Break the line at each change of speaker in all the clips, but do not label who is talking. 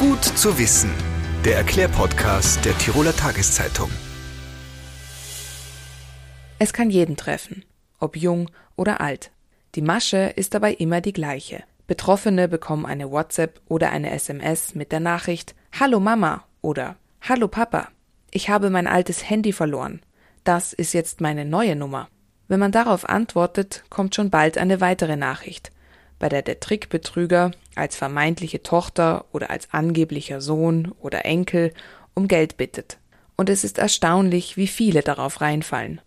Gut zu wissen, der Erklärpodcast der Tiroler Tageszeitung.
Es kann jeden treffen, ob jung oder alt. Die Masche ist dabei immer die gleiche. Betroffene bekommen eine WhatsApp oder eine SMS mit der Nachricht Hallo Mama oder Hallo Papa, ich habe mein altes Handy verloren. Das ist jetzt meine neue Nummer. Wenn man darauf antwortet, kommt schon bald eine weitere Nachricht, bei der der Trickbetrüger als vermeintliche Tochter oder als angeblicher Sohn oder Enkel um Geld bittet. Und es ist erstaunlich, wie viele darauf reinfallen.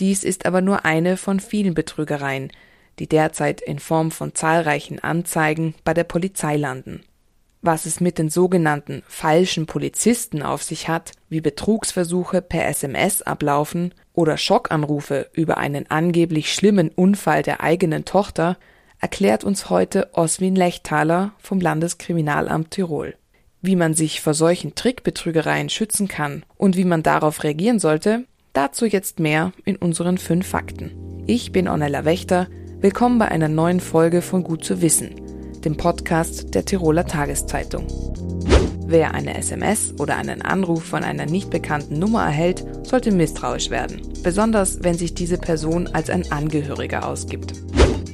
Dies ist aber nur eine von vielen Betrügereien, die derzeit in Form von zahlreichen Anzeigen bei der Polizei landen. Was es mit den sogenannten falschen Polizisten auf sich hat, wie Betrugsversuche per SMS ablaufen oder Schockanrufe über einen angeblich schlimmen Unfall der eigenen Tochter, erklärt uns heute Oswin Lechtaler vom Landeskriminalamt Tirol. Wie man sich vor solchen Trickbetrügereien schützen kann und wie man darauf reagieren sollte, dazu jetzt mehr in unseren fünf Fakten. Ich bin Ornella Wächter, willkommen bei einer neuen Folge von Gut zu wissen – dem Podcast der Tiroler Tageszeitung. Wer eine SMS oder einen Anruf von einer nicht bekannten Nummer erhält, sollte misstrauisch werden, besonders wenn sich diese Person als ein Angehöriger ausgibt.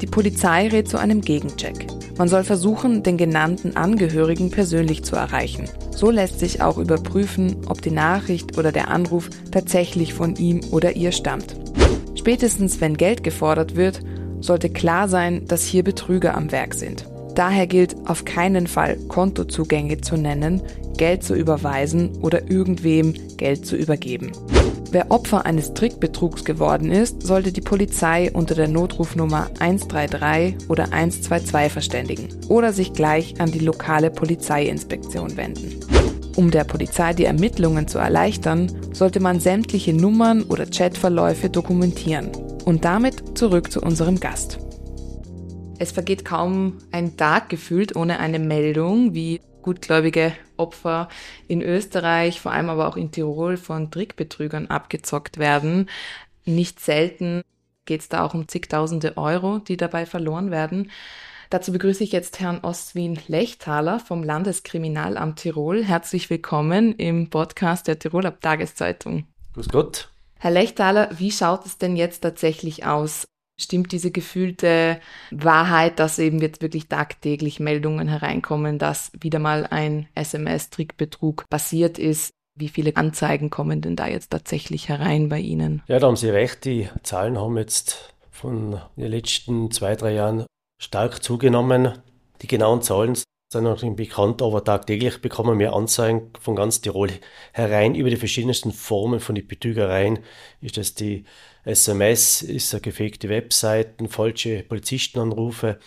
Die Polizei rät zu einem Gegencheck. Man soll versuchen, den genannten Angehörigen persönlich zu erreichen. So lässt sich auch überprüfen, ob die Nachricht oder der Anruf tatsächlich von ihm oder ihr stammt. Spätestens wenn Geld gefordert wird, sollte klar sein, dass hier Betrüger am Werk sind. Daher gilt auf keinen Fall Kontozugänge zu nennen, Geld zu überweisen oder irgendwem Geld zu übergeben. Wer Opfer eines Trickbetrugs geworden ist, sollte die Polizei unter der Notrufnummer 133 oder 122 verständigen oder sich gleich an die lokale Polizeiinspektion wenden. Um der Polizei die Ermittlungen zu erleichtern, sollte man sämtliche Nummern oder Chatverläufe dokumentieren. Und damit zurück zu unserem Gast. Es vergeht kaum ein Tag gefühlt ohne eine Meldung, wie gutgläubige Opfer in Österreich, vor allem aber auch in Tirol von Trickbetrügern abgezockt werden. Nicht selten geht es da auch um zigtausende Euro, die dabei verloren werden. Dazu begrüße ich jetzt Herrn Ostwin Lechtaler vom Landeskriminalamt Tirol. Herzlich willkommen im Podcast der Tiroler Tageszeitung.
Grüß Gott.
Herr Lechtaler, wie schaut es denn jetzt tatsächlich aus? Stimmt diese gefühlte Wahrheit, dass eben jetzt wirklich tagtäglich Meldungen hereinkommen, dass wieder mal ein SMS-Trickbetrug passiert ist? Wie viele Anzeigen kommen denn da jetzt tatsächlich herein bei Ihnen?
Ja, da haben Sie recht. Die Zahlen haben jetzt von den letzten zwei, drei Jahren stark zugenommen. Die genauen Zahlen sind noch nicht bekannt, aber tagtäglich bekommen wir Anzeigen von ganz Tirol herein über die verschiedensten Formen von den Betrügereien. Ist das die SMS, ist eine gefegte Webseiten, falsche Polizistenanrufe.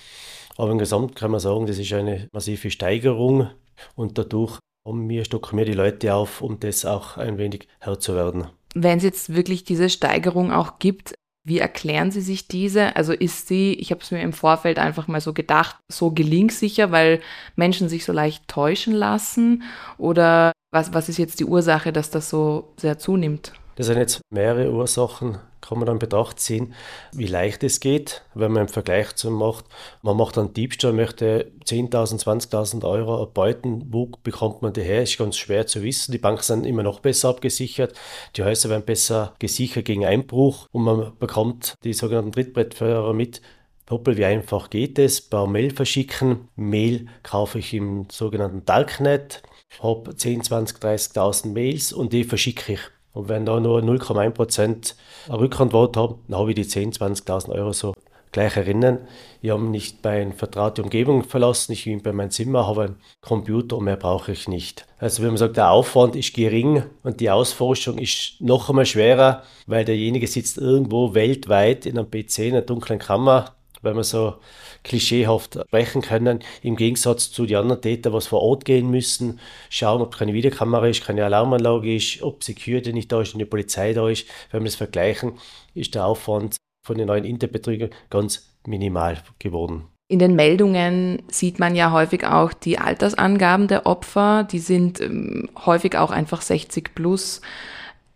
Aber im Gesamt kann man sagen, das ist eine massive Steigerung und dadurch haben wir, stocken wir die Leute auf, um das auch ein wenig Herr zu werden.
Wenn es jetzt wirklich diese Steigerung auch gibt, wie erklären Sie sich diese? Also ist sie, ich habe es mir im Vorfeld einfach mal so gedacht, so gelingsicher, weil Menschen sich so leicht täuschen lassen? Oder was, was ist jetzt die Ursache, dass das so sehr zunimmt?
Das sind jetzt mehrere Ursachen kann man dann Betracht ziehen, wie leicht es geht, wenn man einen Vergleich zu macht. Man macht einen Diebstahl, möchte 10.000, 20.000 Euro erbeuten. Wo bekommt man die her? Ist ganz schwer zu wissen. Die Banken sind immer noch besser abgesichert. Die Häuser werden besser gesichert gegen Einbruch und man bekommt die sogenannten Trittbrettfahrer mit. Hoppel, wie einfach geht es? Per Mail verschicken. Mail kaufe ich im sogenannten Darknet, habe 10, 20, 30.000 Mails und die verschicke ich und wenn da nur 0,1% Rückantwort habe, dann habe ich die 10.000, 20.000 Euro so gleich erinnern. Ich habe mich nicht bei einer vertrauten Umgebung verlassen, ich bin bei meinem Zimmer, habe einen Computer und mehr brauche ich nicht. Also wenn man sagt, der Aufwand ist gering und die Ausforschung ist noch einmal schwerer, weil derjenige sitzt irgendwo weltweit in einem PC in einer dunklen Kammer, weil man so klischeehaft sprechen können, im Gegensatz zu den anderen Tätern, was vor Ort gehen müssen, schauen, ob keine Videokamera ist, keine Alarmanlage ist, ob Security nicht da ist und die Polizei da ist. Wenn wir das vergleichen, ist der Aufwand von den neuen Internetbetrügern ganz minimal geworden.
In den Meldungen sieht man ja häufig auch die Altersangaben der Opfer. Die sind ähm, häufig auch einfach 60 plus.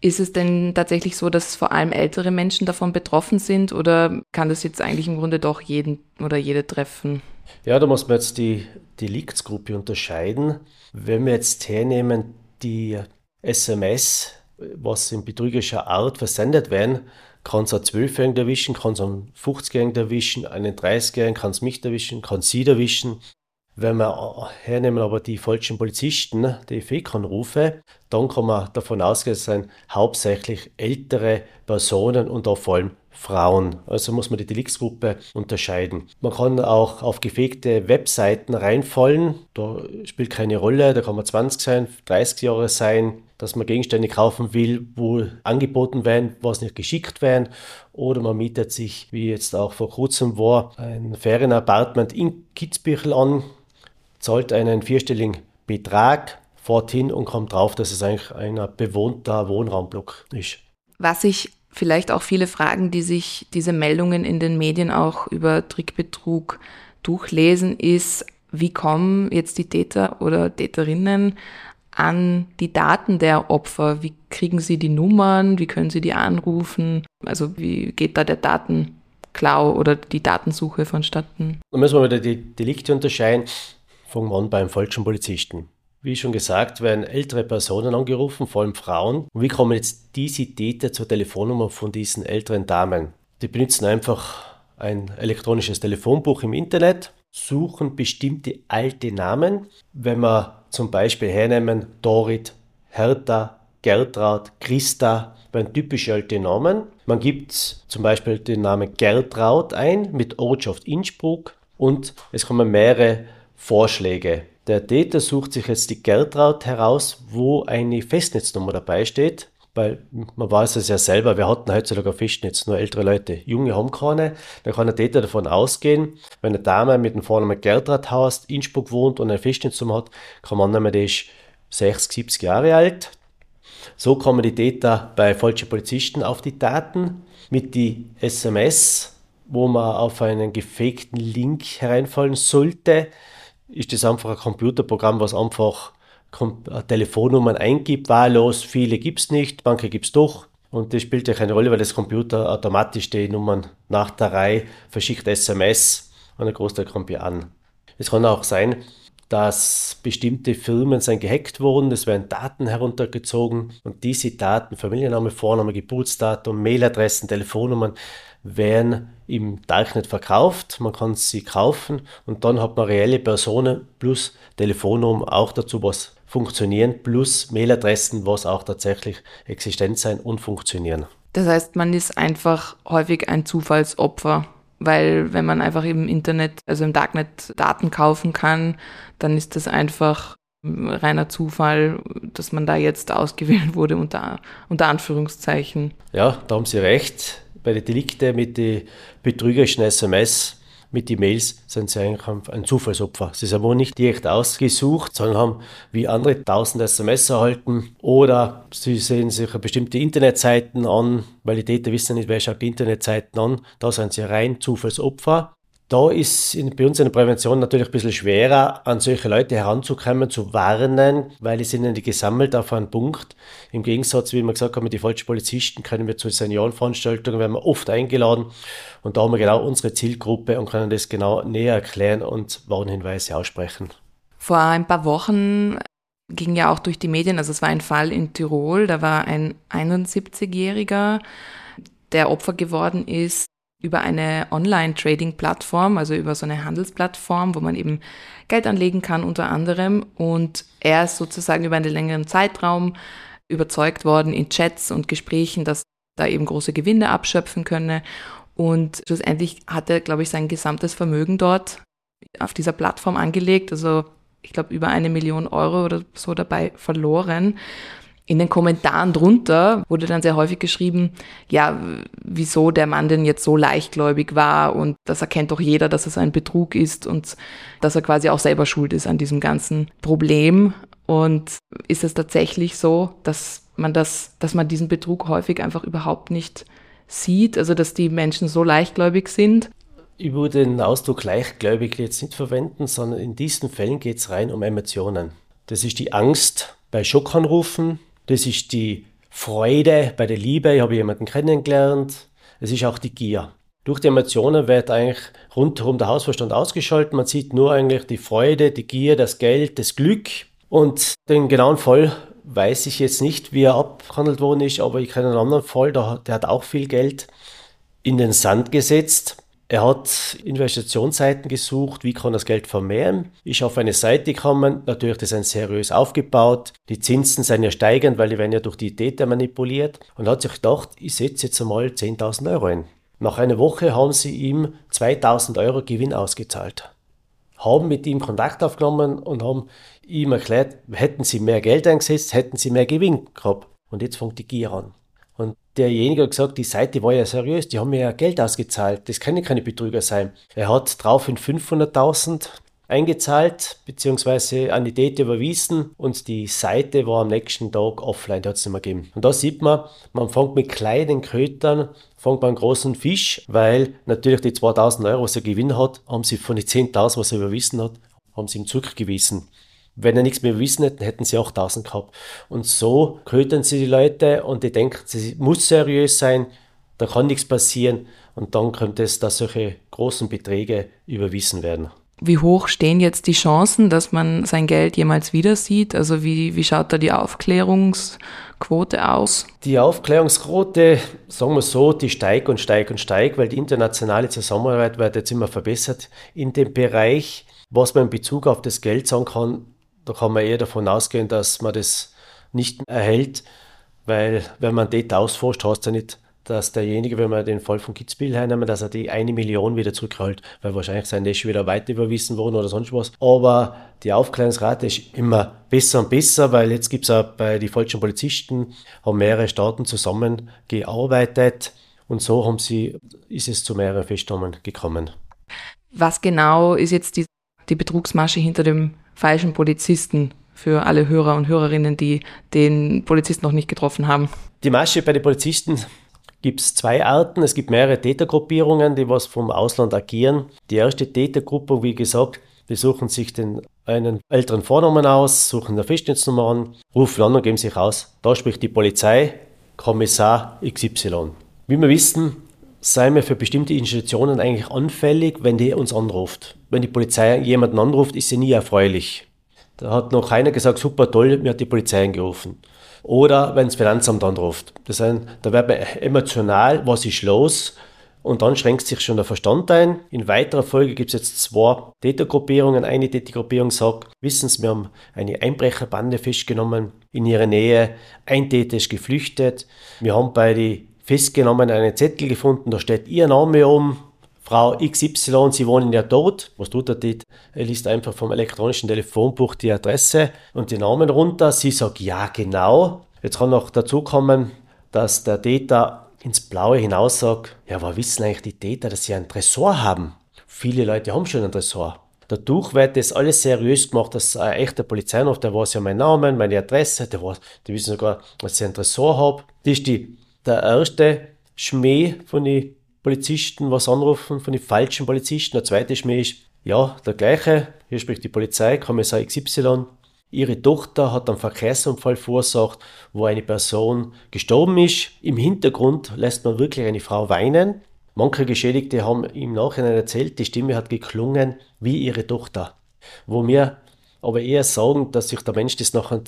Ist es denn tatsächlich so, dass vor allem ältere Menschen davon betroffen sind oder kann das jetzt eigentlich im Grunde doch jeden oder jede treffen?
Ja, da muss man jetzt die Deliktsgruppe unterscheiden. Wenn wir jetzt hernehmen, die SMS, was in betrügerischer Art versendet werden, kann es einen 12-Jährigen erwischen, kann es einen 50-Jährigen erwischen, einen 30-Jährigen, kann es mich erwischen, kann sie erwischen. Wenn wir hernehmen aber die falschen Polizisten, die Fake-Anrufe, dann kann man davon ausgehen, es sind hauptsächlich ältere Personen und auch vor allem Frauen. Also muss man die Deliktsgruppe unterscheiden. Man kann auch auf gefegte Webseiten reinfallen. Da spielt keine Rolle. Da kann man 20 sein, 30 Jahre sein, dass man Gegenstände kaufen will, wo angeboten werden, was nicht geschickt werden. Oder man mietet sich, wie jetzt auch vor kurzem war, ein Ferienapartment in Kitzbüchel an, zahlt einen vierstelligen Betrag, fährt hin und kommt drauf, dass es eigentlich ein bewohnter Wohnraumblock ist.
Was ich vielleicht auch viele Fragen, die sich diese Meldungen in den Medien auch über Trickbetrug durchlesen, ist, wie kommen jetzt die Täter oder Täterinnen an die Daten der Opfer? Wie kriegen sie die Nummern? Wie können sie die anrufen? Also wie geht da der Datenklau oder die Datensuche vonstatten?
Da müssen wir wieder die Delikte unterscheiden. Wir an beim falschen Polizisten. Wie schon gesagt, werden ältere Personen angerufen, vor allem Frauen. Und wie kommen jetzt diese Täter zur Telefonnummer von diesen älteren Damen? Die benutzen einfach ein elektronisches Telefonbuch im Internet, suchen bestimmte alte Namen. Wenn wir zum Beispiel hernehmen Dorit, Hertha, Gertraud, Christa, waren typische alte Namen. Man gibt zum Beispiel den Namen Gertraud ein mit Ortschaft Innsbruck und es kommen mehrere Vorschläge. Der Täter sucht sich jetzt die Gertraud heraus, wo eine Festnetznummer dabei steht, weil man weiß es ja selber, wir hatten heutzutage ein Festnetz, nur ältere Leute. Junge haben keine. Da kann der Täter davon ausgehen, wenn eine Dame mit dem Vornamen Gertraud Haust, Innsbruck wohnt und eine Festnetznummer hat, kann man annehmen, die ist 60, 70 Jahre alt. So kommen die Täter bei falschen Polizisten auf die Daten mit die SMS, wo man auf einen gefakten Link hereinfallen sollte ist das einfach ein Computerprogramm, was einfach Telefonnummern eingibt, wahllos. Viele gibt es nicht, manche gibt es doch. Und das spielt ja keine Rolle, weil das Computer automatisch die Nummern nach der Reihe verschickt SMS und ein Großteil kommt ja an. Es kann auch sein, dass bestimmte Firmen sind gehackt wurden, es werden Daten heruntergezogen und diese Daten, Familienname, Vorname, Geburtsdatum, Mailadressen, Telefonnummern, werden im Darknet verkauft. Man kann sie kaufen und dann hat man reelle Personen plus Telefonnummer auch dazu, was funktionieren, plus Mailadressen, was auch tatsächlich existent sein und funktionieren.
Das heißt, man ist einfach häufig ein Zufallsopfer, weil wenn man einfach im Internet, also im Darknet Daten kaufen kann, dann ist das einfach reiner Zufall, dass man da jetzt ausgewählt wurde, unter, unter Anführungszeichen.
Ja, da haben Sie recht bei den Delikten mit den betrügerischen SMS, mit den Mails, sind sie eigentlich ein Zufallsopfer. Sie sind wohl nicht direkt ausgesucht, sondern haben wie andere tausend SMS erhalten oder sie sehen sich bestimmte Internetseiten an, weil die Täter wissen nicht, wer schaut die Internetseiten an. Da sind sie rein Zufallsopfer. Da ist bei uns in der Prävention natürlich ein bisschen schwerer, an solche Leute heranzukommen, zu warnen, weil die sind ja gesammelt auf einen Punkt. Im Gegensatz, wie wir gesagt haben, die falschen Polizisten können wir zu Seniorenveranstaltungen, werden wir oft eingeladen und da haben wir genau unsere Zielgruppe und können das genau näher erklären und Warnhinweise aussprechen.
Vor ein paar Wochen ging ja auch durch die Medien, also es war ein Fall in Tirol, da war ein 71-Jähriger, der Opfer geworden ist über eine Online-Trading-Plattform, also über so eine Handelsplattform, wo man eben Geld anlegen kann unter anderem. Und er ist sozusagen über einen längeren Zeitraum überzeugt worden in Chats und Gesprächen, dass da eben große Gewinne abschöpfen könne. Und schlussendlich hat er, glaube ich, sein gesamtes Vermögen dort auf dieser Plattform angelegt. Also ich glaube über eine Million Euro oder so dabei verloren. In den Kommentaren drunter wurde dann sehr häufig geschrieben, ja, wieso der Mann denn jetzt so leichtgläubig war und das erkennt doch jeder, dass es ein Betrug ist und dass er quasi auch selber schuld ist an diesem ganzen Problem. Und ist es tatsächlich so, dass man das, dass man diesen Betrug häufig einfach überhaupt nicht sieht, also dass die Menschen so leichtgläubig sind?
Ich würde den Ausdruck leichtgläubig jetzt nicht verwenden, sondern in diesen Fällen geht es rein um Emotionen. Das ist die Angst bei Schockanrufen, das ist die Freude bei der Liebe, ich habe jemanden kennengelernt. Es ist auch die Gier. Durch die Emotionen wird eigentlich rundherum der Hausverstand ausgeschaltet. Man sieht nur eigentlich die Freude, die Gier, das Geld, das Glück. Und den genauen Fall weiß ich jetzt nicht, wie er abgehandelt worden ist, aber ich kenne einen anderen Fall, der, der hat auch viel Geld in den Sand gesetzt. Er hat Investitionsseiten gesucht, wie kann das Geld vermehren. Ist auf eine Seite gekommen, natürlich das ist seriös aufgebaut. Die Zinsen sind ja steigend, weil die werden ja durch die Täter manipuliert. Und hat sich gedacht, ich setze jetzt einmal 10.000 Euro ein. Nach einer Woche haben sie ihm 2.000 Euro Gewinn ausgezahlt. Haben mit ihm Kontakt aufgenommen und haben ihm erklärt, hätten sie mehr Geld eingesetzt, hätten sie mehr Gewinn gehabt. Und jetzt fängt die Gier an. Derjenige hat gesagt, die Seite war ja seriös, die haben mir ja Geld ausgezahlt, das können keine Betrüger sein. Er hat drauf in 500.000 eingezahlt, beziehungsweise an die Date überwiesen und die Seite war am nächsten Tag offline, die hat es nicht mehr gegeben. Und da sieht man, man fängt mit kleinen Krötern, fängt man einen großen Fisch, weil natürlich die 2000 Euro, was er Gewinn hat, haben sie von den 10.000, was er überwiesen hat, haben sie ihm zurückgewiesen. Wenn er nichts mehr wissen hätten, hätten sie 8000 gehabt. Und so ködern sie die Leute und die denken, sie muss seriös sein, da kann nichts passieren und dann könnte es, dass solche großen Beträge überwiesen werden.
Wie hoch stehen jetzt die Chancen, dass man sein Geld jemals wieder sieht? Also wie, wie schaut da die Aufklärungsquote aus?
Die Aufklärungsquote, sagen wir so, die steigt und steigt und steigt, weil die internationale Zusammenarbeit wird jetzt immer verbessert in dem Bereich. Was man in Bezug auf das Geld sagen kann, da kann man eher davon ausgehen, dass man das nicht erhält, weil wenn man dort ausforscht, heißt ja nicht, dass derjenige, wenn wir den Fall von Kitzbühel hernehmen, dass er die eine Million wieder zurückholt, weil wahrscheinlich sein Nest wieder weiter überwiesen worden oder sonst was. Aber die Aufklärungsrate ist immer besser und besser, weil jetzt gibt es auch bei den falschen Polizisten, haben mehrere Staaten zusammengearbeitet und so haben sie, ist es zu mehreren Festnahmen gekommen.
Was genau ist jetzt die, die Betrugsmasche hinter dem falschen Polizisten für alle Hörer und Hörerinnen, die den Polizisten noch nicht getroffen haben?
Die Masche bei den Polizisten gibt es zwei Arten. Es gibt mehrere Tätergruppierungen, die was vom Ausland agieren. Die erste Tätergruppe, wie gesagt, die suchen sich den einen älteren Vornamen aus, suchen eine Festnetznummer an, rufen an und geben sich aus. Da spricht die Polizei, Kommissar XY. Wie wir wissen, seien wir für bestimmte Institutionen eigentlich anfällig, wenn die uns anruft. Wenn die Polizei jemanden anruft, ist sie nie erfreulich. Da hat noch keiner gesagt, super toll, mir hat die Polizei angerufen. Oder wenn das Finanzamt anruft. Das heißt, da wird man emotional, was ist los? Und dann schränkt sich schon der Verstand ein. In weiterer Folge gibt es jetzt zwei Tätergruppierungen. Eine Tätergruppierung sagt, wissen Sie, wir haben eine Einbrecherbande festgenommen in ihrer Nähe. Ein Täter ist geflüchtet. Wir haben bei den festgenommen, einen Zettel gefunden, da steht Ihr Name um, Frau XY, Sie wohnen ja dort. Was tut er dort? Er liest einfach vom elektronischen Telefonbuch die Adresse und die Namen runter. Sie sagt ja, genau. Jetzt kann noch dazu kommen, dass der Täter ins Blaue hinaus sagt, ja, aber wissen eigentlich die Täter, dass sie einen Tresor haben? Viele Leute haben schon einen Tresor. Dadurch wird das alles seriös gemacht, dass ein echter Polizeihof, der weiß ja meinen Namen, meine Adresse, der weiß, die wissen sogar, dass ich einen Tresor habe. Das ist die der erste Schmäh von den Polizisten, was anrufen, von den falschen Polizisten. Der zweite Schmäh ist, ja, der gleiche, hier spricht die Polizei, Kommissar XY. Ihre Tochter hat einen Verkehrsunfall verursacht, wo eine Person gestorben ist. Im Hintergrund lässt man wirklich eine Frau weinen. Manche Geschädigte haben im Nachhinein erzählt, die Stimme hat geklungen wie ihre Tochter. Wo wir aber eher sagen, dass sich der Mensch das nachher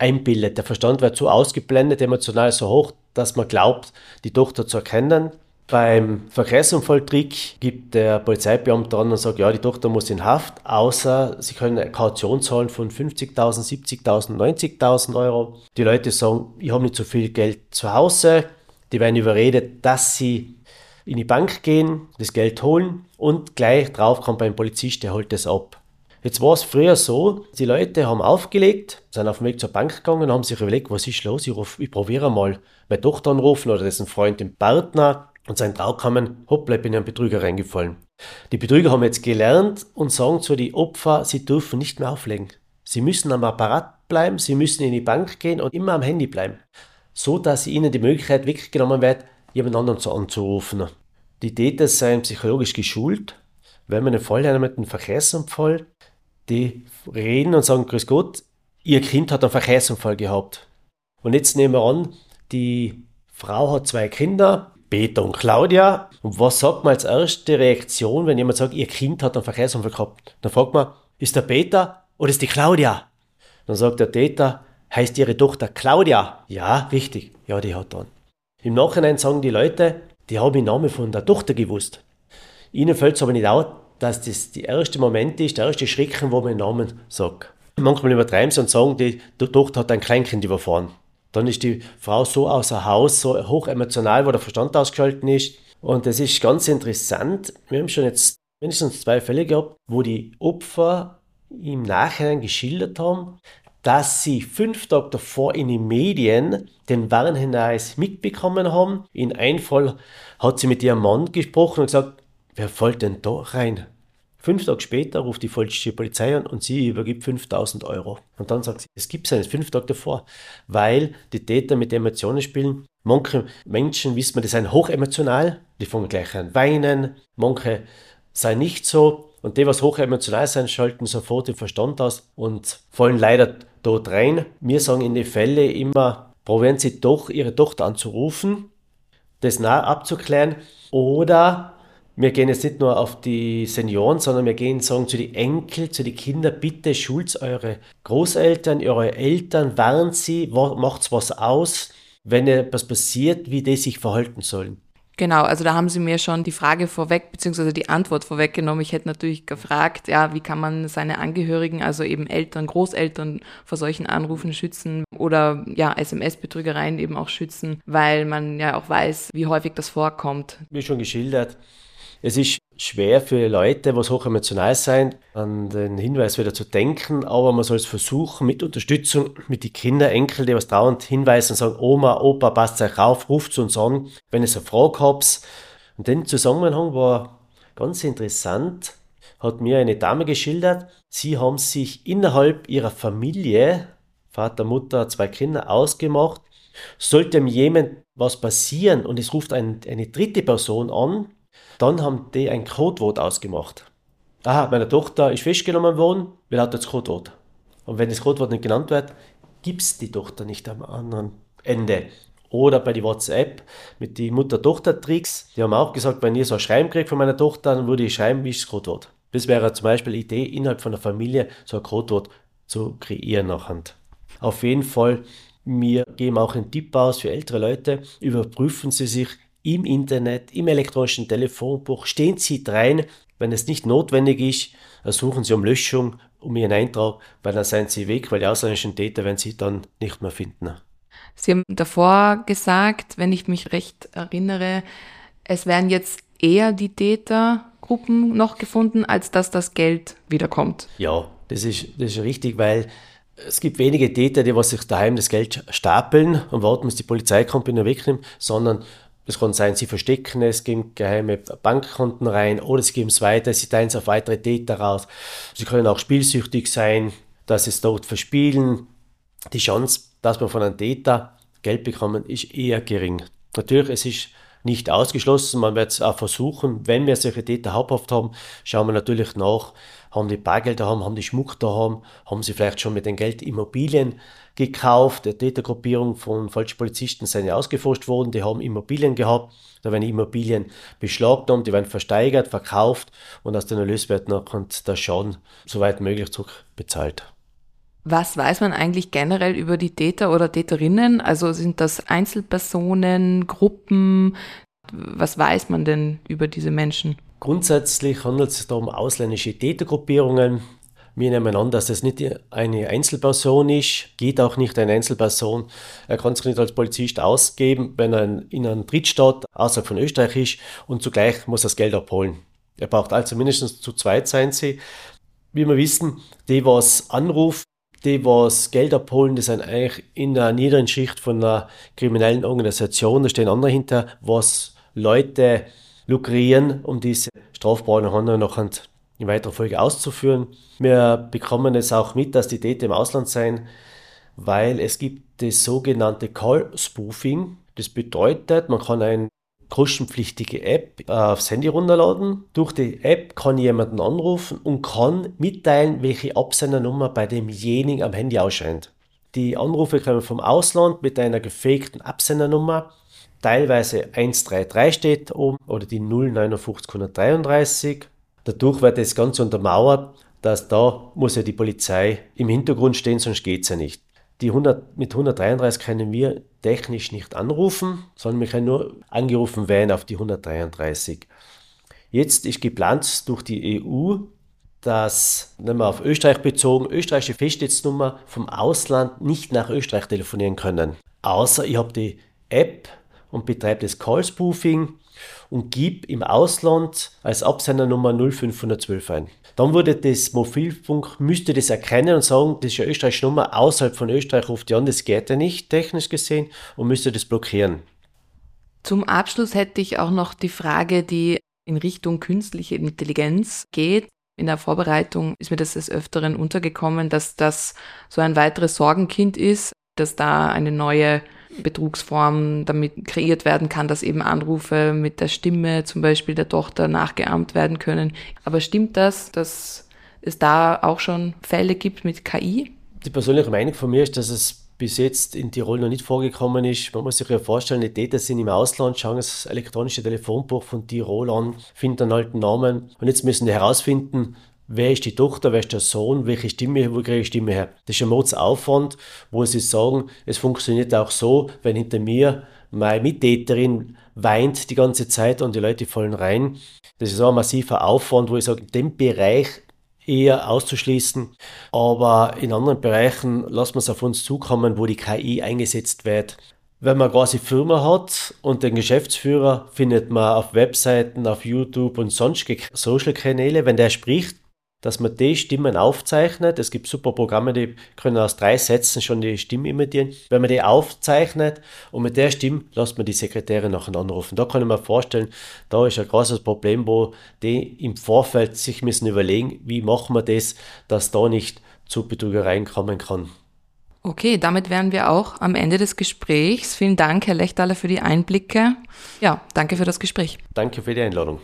einbildet. Der Verstand wird so ausgeblendet, emotional so hoch, dass man glaubt, die Tochter zu erkennen. Beim Verkehrsunfalltrick gibt der Polizeibeamte an und sagt, ja, die Tochter muss in Haft, außer sie können eine Kaution zahlen von 50.000, 70.000, 90.000 Euro. Die Leute sagen, ich habe nicht so viel Geld zu Hause. Die werden überredet, dass sie in die Bank gehen, das Geld holen und gleich drauf kommt beim Polizist, der holt das ab. Jetzt war es früher so, die Leute haben aufgelegt, sind auf dem Weg zur Bank gegangen und haben sich überlegt, was ist los, ich, ich probiere mal meine Tochter anrufen oder dessen Freund, den Partner und sein Trau kamen, hoppla, ich bin in einen Betrüger reingefallen. Die Betrüger haben jetzt gelernt und sagen zu den Opfern, sie dürfen nicht mehr auflegen. Sie müssen am Apparat bleiben, sie müssen in die Bank gehen und immer am Handy bleiben. So, dass ihnen die Möglichkeit weggenommen wird, jemand anderen anzurufen. Die Täter seien psychologisch geschult. Wenn man einen Fall hat mit einem Verkehrsunfall, die reden und sagen, Grüß Gott, ihr Kind hat einen Verkehrsunfall gehabt. Und jetzt nehmen wir an, die Frau hat zwei Kinder, Peter und Claudia. Und was sagt man als erste Reaktion, wenn jemand sagt, ihr Kind hat einen Verkehrsunfall gehabt? Dann fragt man, ist der Peter oder ist die Claudia? Dann sagt der Täter, heißt ihre Tochter Claudia? Ja, richtig. Ja, die hat dann. Im Nachhinein sagen die Leute, die haben den Namen von der Tochter gewusst. Ihnen fällt es aber nicht auf, dass das der erste Moment ist, der erste Schrecken, wo man den Namen sagt. Manchmal übertreiben sie und sagen, die, Tochter hat ein Kleinkind überfahren. Dann ist die Frau so außer Haus, so hoch emotional, wo der Verstand ausgeschalten ist. Und das ist ganz interessant. Wir haben schon jetzt mindestens zwei Fälle gehabt, wo die Opfer im Nachhinein geschildert haben, dass sie fünf Tage davor in den Medien den Warnhinweis mitbekommen haben. In einem Fall hat sie mit ihrem Mann gesprochen und gesagt, wer fällt denn da rein? Fünf Tage später ruft die falsche Polizei an und sie übergibt 5000 Euro. Und dann sagt sie, es gibt es nicht, fünf Tage davor, weil die Täter mit Emotionen spielen. Manche Menschen, wissen wir, die sind hochemotional, die fangen gleich an weinen, manche sind nicht so. Und die, was hochemotional sind, schalten sofort den Verstand aus und fallen leider dort rein. Wir sagen in den Fällen immer, probieren Sie doch, Ihre Tochter anzurufen, das nah abzuklären oder wir gehen jetzt nicht nur auf die Senioren, sondern wir gehen sagen zu den Enkel, zu den Kindern, bitte schult eure Großeltern, eure Eltern, warnt sie, macht was aus, wenn etwas passiert, wie die sich verhalten sollen.
Genau, also da haben Sie mir schon die Frage vorweg, beziehungsweise die Antwort vorweggenommen. Ich hätte natürlich gefragt, ja, wie kann man seine Angehörigen, also eben Eltern, Großeltern vor solchen Anrufen schützen oder ja, SMS-Betrügereien eben auch schützen, weil man ja auch weiß, wie häufig das vorkommt.
Wie schon geschildert, es ist schwer für Leute, was hochemotional sein, an den Hinweis wieder zu denken, aber man soll es versuchen, mit Unterstützung, mit den Kindern, Enkel, die was dauernd hinweisen und sagen, Oma, Opa, passt euch auf, ruft uns an, wenn es eine Frage habt. Und den Zusammenhang war ganz interessant, hat mir eine Dame geschildert, sie haben sich innerhalb ihrer Familie, Vater, Mutter, zwei Kinder, ausgemacht, sollte jemand was passieren und es ruft ein, eine dritte Person an, dann haben die ein Codewort ausgemacht. Aha, meine Tochter ist festgenommen worden, wie lautet das Codewort? Und wenn das Codewort nicht genannt wird, gibt es die Tochter nicht am anderen Ende. Oder bei die WhatsApp mit die Mutter-Tochter-Tricks, die haben auch gesagt, wenn ihr so ein Schreiben kriegt von meiner Tochter, dann würde ich schreiben, wie ist das Codewort. Das wäre zum Beispiel eine Idee, innerhalb von der Familie so ein Codewort zu kreieren nachher. Auf jeden Fall, wir geben auch einen Tipp aus für ältere Leute, überprüfen Sie sich im Internet, im elektronischen Telefonbuch, stehen Sie rein. Wenn es nicht notwendig ist, ersuchen Sie um Löschung, um Ihren Eintrag, weil dann seien Sie weg, weil die ausländischen Täter werden Sie dann nicht mehr finden.
Sie haben davor gesagt, wenn ich mich recht erinnere, es werden jetzt eher die Tätergruppen noch gefunden, als dass das Geld wiederkommt.
Ja, das ist, das ist richtig, weil es gibt wenige Täter, die was sich daheim das Geld stapeln und warten, bis die Polizei kommt und wegnimmt, sondern das kann sein, sie verstecken es, geben geheime Bankkonten rein oder sie geben es weiter, sie teilen es auf weitere Täter raus. Sie können auch spielsüchtig sein, dass sie es dort verspielen. Die Chance, dass man von einem Täter Geld bekommen, ist eher gering. Natürlich, es ist nicht ausgeschlossen, man wird es auch versuchen. Wenn wir solche Täter haupthaft haben, schauen wir natürlich nach, haben die Bargeld daheim, haben die Schmuck daheim, haben sie vielleicht schon mit dem Geld Immobilien gekauft. Die Tätergruppierung von falschen Polizisten sind ja ausgeforscht worden, die haben Immobilien gehabt, da werden Immobilien beschlagnahmt, die werden versteigert, verkauft und aus den Erlöswerten kommt der Schaden soweit möglich zurückbezahlt.
Was weiß man eigentlich generell über die Täter oder Täterinnen? Also sind das Einzelpersonen, Gruppen? Was weiß man denn über diese Menschen?
Grundsätzlich handelt es sich da um ausländische Tätergruppierungen. Wir nehmen an, dass es nicht eine Einzelperson ist, geht auch nicht eine Einzelperson. Er kann sich nicht als Polizist ausgeben, wenn er in einem Drittstaat außerhalb von Österreich ist und zugleich muss er das Geld abholen. Er braucht also mindestens zu zweit sein sie. Wie wir wissen, die, was anruft, die, was Geld abholen, die sind eigentlich in der niederen Schicht von einer kriminellen Organisation. Da stehen andere hinter, was Leute lukrieren, um diese strafbaren Handlungen noch in weiterer Folge auszuführen. Wir bekommen es auch mit, dass die Täter im Ausland sein, weil es gibt das sogenannte Call Spoofing. Das bedeutet, man kann eine kostenpflichtige App aufs Handy runterladen. Durch die App kann jemanden anrufen und kann mitteilen, welche Absendernummer bei demjenigen am Handy ausscheint. Die Anrufe kommen vom Ausland mit einer gefakten Absendernummer. Teilweise 133 steht oben oder die 05933. Dadurch wird das Ganze untermauert, dass da muss ja die Polizei im Hintergrund stehen, sonst geht es ja nicht. Die 100, mit 133 können wir technisch nicht anrufen, sondern wir können nur angerufen werden auf die 133. Jetzt ist geplant durch die EU, dass, wenn wir auf Österreich bezogen, österreichische Festnetznummer vom Ausland nicht nach Österreich telefonieren können. Außer ich habe die App und betreibe das Call-Spoofing und gebe im Ausland als Absendernummer 0512 ein. Dann würde das Mobilfunk, müsste das erkennen und sagen, das ist eine österreichische Nummer, außerhalb von Österreich ruft die an, das geht ja nicht, technisch gesehen, und müsste das blockieren.
Zum Abschluss hätte ich auch noch die Frage, die in Richtung künstliche Intelligenz geht. In der Vorbereitung ist mir das des Öfteren untergekommen, dass das so ein weiteres Sorgenkind ist, dass da eine neue Betrugsform damit kreiert werden kann, dass eben Anrufe mit der Stimme zum Beispiel der Tochter nachgeahmt werden können. Aber stimmt das, dass es da auch schon Fälle gibt mit KI?
Die persönliche Meinung von mir ist, dass es bis jetzt in Tirol noch nicht vorgekommen ist. Man muss sich ja vorstellen, die Täter sind im Ausland, schauen das elektronische Telefonbuch von Tirol an, finden einen alten Namen und jetzt müssen die herausfinden, wer ist die Tochter, wer ist der Sohn, welche Stimme, wo kriege ich Stimme her. Das ist ein Mordsaufwand, wo sie sagen, es funktioniert auch so, wenn hinter mir meine Mittäterin weint die ganze Zeit und die Leute fallen rein. Das ist auch ein massiver Aufwand, wo ich sage, dem Bereich eher auszuschließen. Aber in anderen Bereichen lassen wir es auf uns zukommen, wo die KI eingesetzt wird. Wenn man quasi Firma hat und den Geschäftsführer findet man auf Webseiten, auf YouTube und sonstige Social-Kanäle, wenn der spricht, dass man die Stimmen aufzeichnet. Es gibt super Programme, die können aus drei Sätzen schon die Stimme imitieren. Wenn man die aufzeichnet und mit der Stimme lässt man die Sekretäre nachher anrufen. Da kann ich mir vorstellen, da ist ein großes Problem, wo die im Vorfeld sich müssen überlegen, wie machen wir das, dass da nicht zu Betrügereien kommen kann.
Okay, damit wären wir auch am Ende des Gesprächs. Vielen Dank, Herr Lechtaler, für die Einblicke. Ja, danke für das Gespräch.
Danke für die Einladung.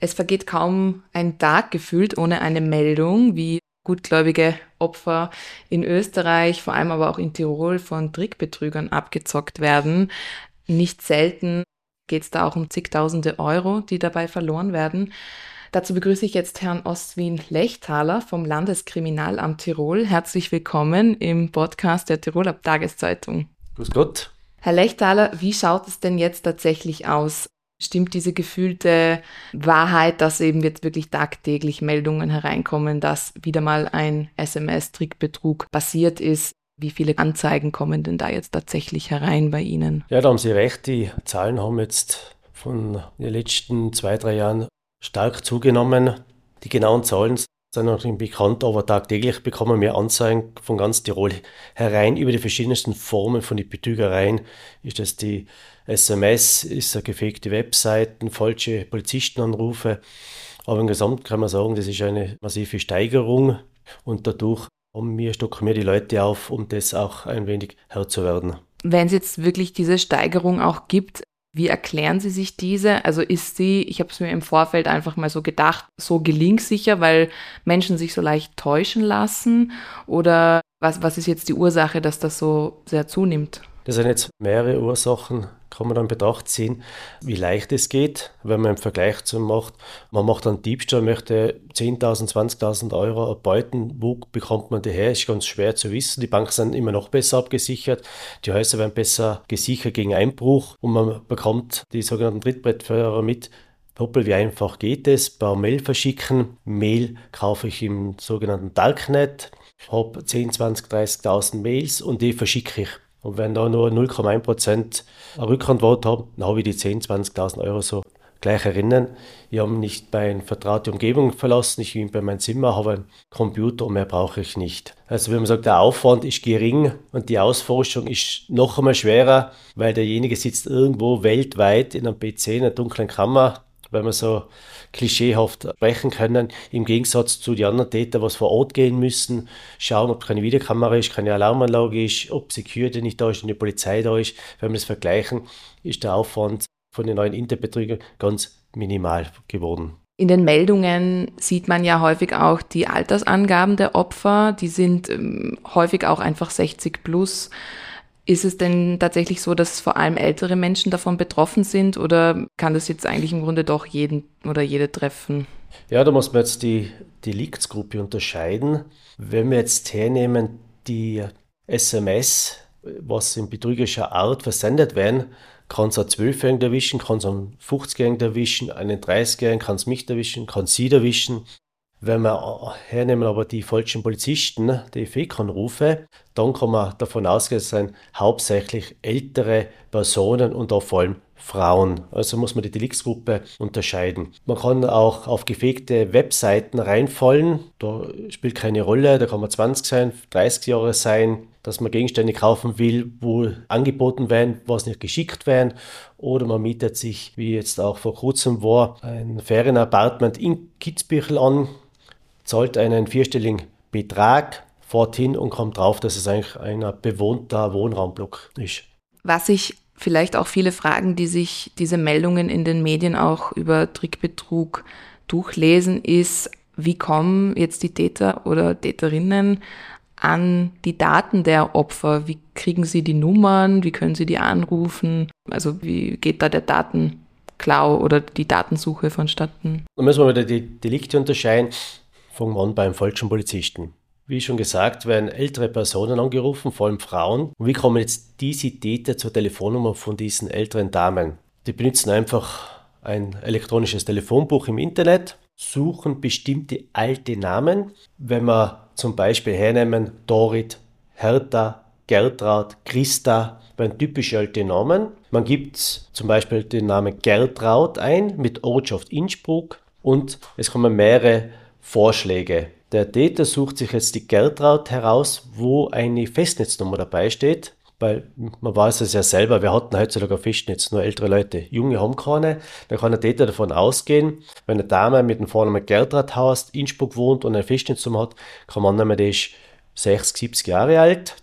Es vergeht kaum ein Tag gefühlt ohne eine Meldung, wie gutgläubige Opfer in Österreich, vor allem aber auch in Tirol von Trickbetrügern abgezockt werden. Nicht selten geht es da auch um zigtausende Euro, die dabei verloren werden. Dazu begrüße ich jetzt Herrn Ostwin Lechtaler vom Landeskriminalamt Tirol. Herzlich willkommen im Podcast der Tiroler Tageszeitung.
Grüß Gott.
Herr Lechtaler, wie schaut es denn jetzt tatsächlich aus? Stimmt diese gefühlte Wahrheit, dass eben jetzt wirklich tagtäglich Meldungen hereinkommen, dass wieder mal ein SMS-Trickbetrug passiert ist? Wie viele Anzeigen kommen denn da jetzt tatsächlich herein bei Ihnen?
Ja, da haben Sie recht. Die Zahlen haben jetzt von den letzten zwei, drei Jahren stark zugenommen. Die genauen Zahlen sind noch nicht bekannt, aber tagtäglich bekommen wir Anzeigen von ganz Tirol herein über die verschiedensten Formen von den Betrügereien. Ist das die SMS, ist eine gefegte Webseiten, falsche Polizistenanrufe. Aber im Gesamt kann man sagen, das ist eine massive Steigerung und dadurch haben wir, stocken wir die Leute auf, um das auch ein wenig Herr zu werden.
Wenn es jetzt wirklich diese Steigerung auch gibt, wie erklären Sie sich diese? Also ist sie, ich habe es mir im Vorfeld einfach mal so gedacht, so gelingsicher, weil Menschen sich so leicht täuschen lassen? Oder was, was ist jetzt die Ursache, dass das so sehr zunimmt?
Das sind jetzt mehrere Ursachen kann man dann in Betracht ziehen, wie leicht es geht, wenn man im Vergleich zu macht. Man macht einen Diebstahl, möchte 10.000, 20.000 Euro erbeuten. Wo bekommt man die her? Ist ganz schwer zu wissen. Die Banken sind immer noch besser abgesichert. Die Häuser werden besser gesichert gegen Einbruch und man bekommt die sogenannten Trittbrettfahrer mit. Hoppel, wie einfach geht es? Per Mail verschicken. Mail kaufe ich im sogenannten Darknet, habe 10, 20, 30.000 Mails und die verschicke ich und wenn da nur 0,1% Rückantwort habe, dann habe ich die 10.000, 20.000 Euro so gleich erinnern. Ich habe nicht bei einer vertrauten Umgebung verlassen, ich bin bei meinem Zimmer, habe einen Computer und mehr brauche ich nicht. Also wenn man sagt, der Aufwand ist gering und die Ausforschung ist noch einmal schwerer, weil derjenige sitzt irgendwo weltweit in einem PC in einer dunklen Kammer, wenn man so klischeehaft sprechen können, im Gegensatz zu den anderen Tätern, was vor Ort gehen müssen, schauen, ob keine Videokamera ist, keine Alarmanlage ist, ob Security nicht da ist und die Polizei da ist. Wenn wir das vergleichen, ist der Aufwand von den neuen Internetbetrügern ganz minimal geworden.
In den Meldungen sieht man ja häufig auch die Altersangaben der Opfer. Die sind ähm, häufig auch einfach 60 plus. Ist es denn tatsächlich so, dass vor allem ältere Menschen davon betroffen sind oder kann das jetzt eigentlich im Grunde doch jeden oder jede treffen?
Ja, da muss man jetzt die Deliktsgruppe unterscheiden. Wenn wir jetzt hernehmen, die SMS, was in betrügerischer Art versendet werden, kann es einen 12-Jährigen erwischen, kann es einen 50-Jährigen erwischen, einen 30-Jährigen kann es mich erwischen, kann sie erwischen. Wenn wir hernehmen aber die falschen Polizisten, die Fake-Anrufe, dann kann man davon ausgehen, es sind hauptsächlich ältere Personen und auch vor allem Frauen. Also muss man die Deliktsgruppe unterscheiden. Man kann auch auf gefegte Webseiten reinfallen. Da spielt keine Rolle. Da kann man 20 sein, 30 Jahre sein, dass man Gegenstände kaufen will, wo angeboten werden, was nicht geschickt werden. Oder man mietet sich, wie jetzt auch vor kurzem war, ein Ferienapartment in Kitzbüchel an zahlt einen vierstelligen Betrag, fährt hin und kommt drauf, dass es eigentlich ein bewohnter Wohnraumblock ist.
Was sich vielleicht auch viele fragen, die sich diese Meldungen in den Medien auch über Trickbetrug durchlesen, ist, wie kommen jetzt die Täter oder Täterinnen an die Daten der Opfer? Wie kriegen sie die Nummern? Wie können sie die anrufen? Also wie geht da der Datenklau oder die Datensuche vonstatten?
Da müssen wir wieder die Delikte unterscheiden. Fangen wir beim falschen Polizisten. Wie schon gesagt, werden ältere Personen angerufen, vor allem Frauen. Und wie kommen jetzt diese Täter zur Telefonnummer von diesen älteren Damen? Die benutzen einfach ein elektronisches Telefonbuch im Internet, suchen bestimmte alte Namen. Wenn wir zum Beispiel hernehmen Dorit, Hertha, Gertraud, Christa, waren typische alte Namen. Man gibt zum Beispiel den Namen Gertraud ein mit Ortschaft Innsbruck und es kommen mehrere Vorschläge. Der Täter sucht sich jetzt die Gertraud heraus, wo eine Festnetznummer dabei steht, weil man weiß es ja selber, wir hatten heutzutage ein Festnetz, nur ältere Leute. Junge haben keine. Da kann der Täter davon ausgehen, wenn eine Dame mit dem Vornamen Gertraud haust, Innsbruck wohnt und eine Festnetznummer hat, kann man annehmen, die ist 60, 70 Jahre alt.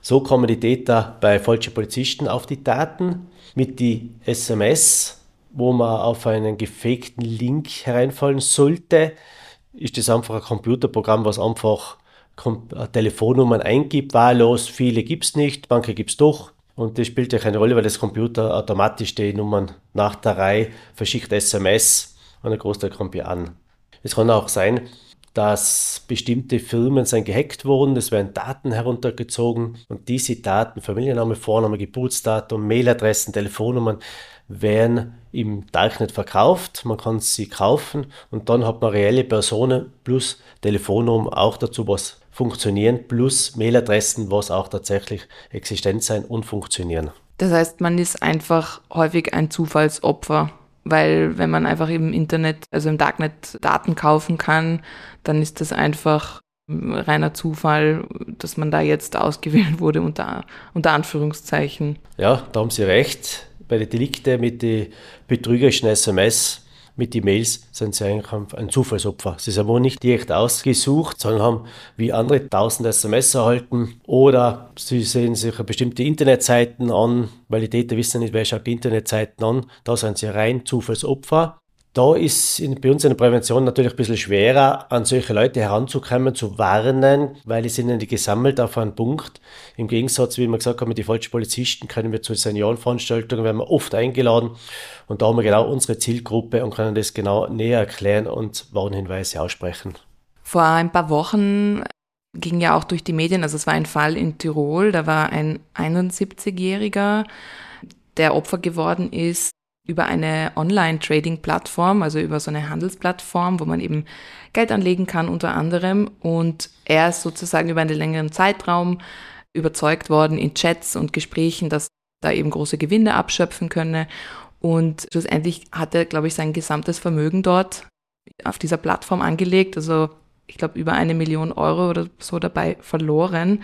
So kommen die Täter bei falschen Polizisten auf die Daten mit die SMS, wo man auf einen gefakten Link hereinfallen sollte ist das einfach ein Computerprogramm, was einfach Telefonnummern eingibt, wahllos. Viele gibt es nicht, manche gibt es doch. Und das spielt ja keine Rolle, weil das Computer automatisch die Nummern nach der Reihe verschickt SMS und ein Großteil kommt hier an. Es kann auch sein, dass bestimmte Firmen sind gehackt wurden, es werden Daten heruntergezogen und diese Daten, Familienname, Vorname, Geburtsdatum, Mailadressen, Telefonnummern, werden im Darknet verkauft. Man kann sie kaufen und dann hat man reelle Personen plus Telefonnummer auch dazu, was funktionieren, plus Mailadressen, was auch tatsächlich existent sein und funktionieren.
Das heißt, man ist einfach häufig ein Zufallsopfer, weil wenn man einfach im Internet, also im Darknet Daten kaufen kann, dann ist das einfach reiner Zufall, dass man da jetzt ausgewählt wurde unter, unter Anführungszeichen.
Ja, da haben Sie recht bei den Delikten mit den betrügerischen SMS, mit den Mails, sind sie eigentlich ein Zufallsopfer. Sie sind wohl nicht direkt ausgesucht, sondern haben wie andere tausend SMS erhalten oder sie sehen sich bestimmte Internetseiten an, weil die Täter wissen nicht, wer schaut die Internetseiten an. Da sind sie rein Zufallsopfer. Da ist in, bei uns in der Prävention natürlich ein bisschen schwerer, an solche Leute heranzukommen, zu warnen, weil die sind ja gesammelt auf einen Punkt. Im Gegensatz, wie wir gesagt haben, den falschen Polizisten können wir zu Seniorenveranstaltungen, werden wir oft eingeladen und da haben wir genau unsere Zielgruppe und können das genau näher erklären und Warnhinweise aussprechen.
Vor ein paar Wochen ging ja auch durch die Medien, also es war ein Fall in Tirol, da war ein 71-Jähriger, der Opfer geworden ist über eine Online-Trading-Plattform, also über so eine Handelsplattform, wo man eben Geld anlegen kann unter anderem. Und er ist sozusagen über einen längeren Zeitraum überzeugt worden in Chats und Gesprächen, dass da eben große Gewinne abschöpfen könne. Und schlussendlich hat er, glaube ich, sein gesamtes Vermögen dort auf dieser Plattform angelegt. Also ich glaube über eine Million Euro oder so dabei verloren.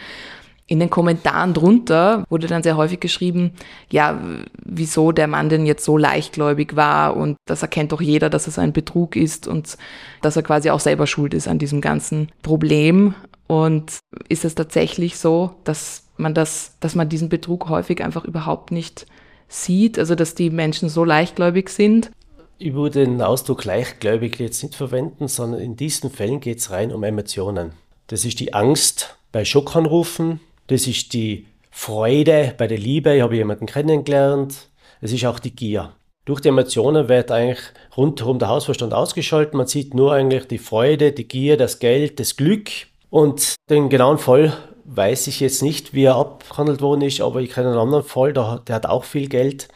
In den Kommentaren drunter wurde dann sehr häufig geschrieben, ja, wieso der Mann denn jetzt so leichtgläubig war und das erkennt doch jeder, dass es ein Betrug ist und dass er quasi auch selber schuld ist an diesem ganzen Problem. Und ist es tatsächlich so, dass man das, dass man diesen Betrug häufig einfach überhaupt nicht sieht, also dass die Menschen so leichtgläubig sind?
Ich würde den Ausdruck leichtgläubig jetzt nicht verwenden, sondern in diesen Fällen geht es rein um Emotionen. Das ist die Angst bei Schockanrufen, das ist die Freude bei der Liebe, ich habe jemanden kennengelernt. Es ist auch die Gier. Durch die Emotionen wird eigentlich rundherum der Hausverstand ausgeschaltet. Man sieht nur eigentlich die Freude, die Gier, das Geld, das Glück. Und den genauen Fall weiß ich jetzt nicht, wie er abgehandelt worden ist, aber ich kenne einen anderen Fall, der, der hat auch viel Geld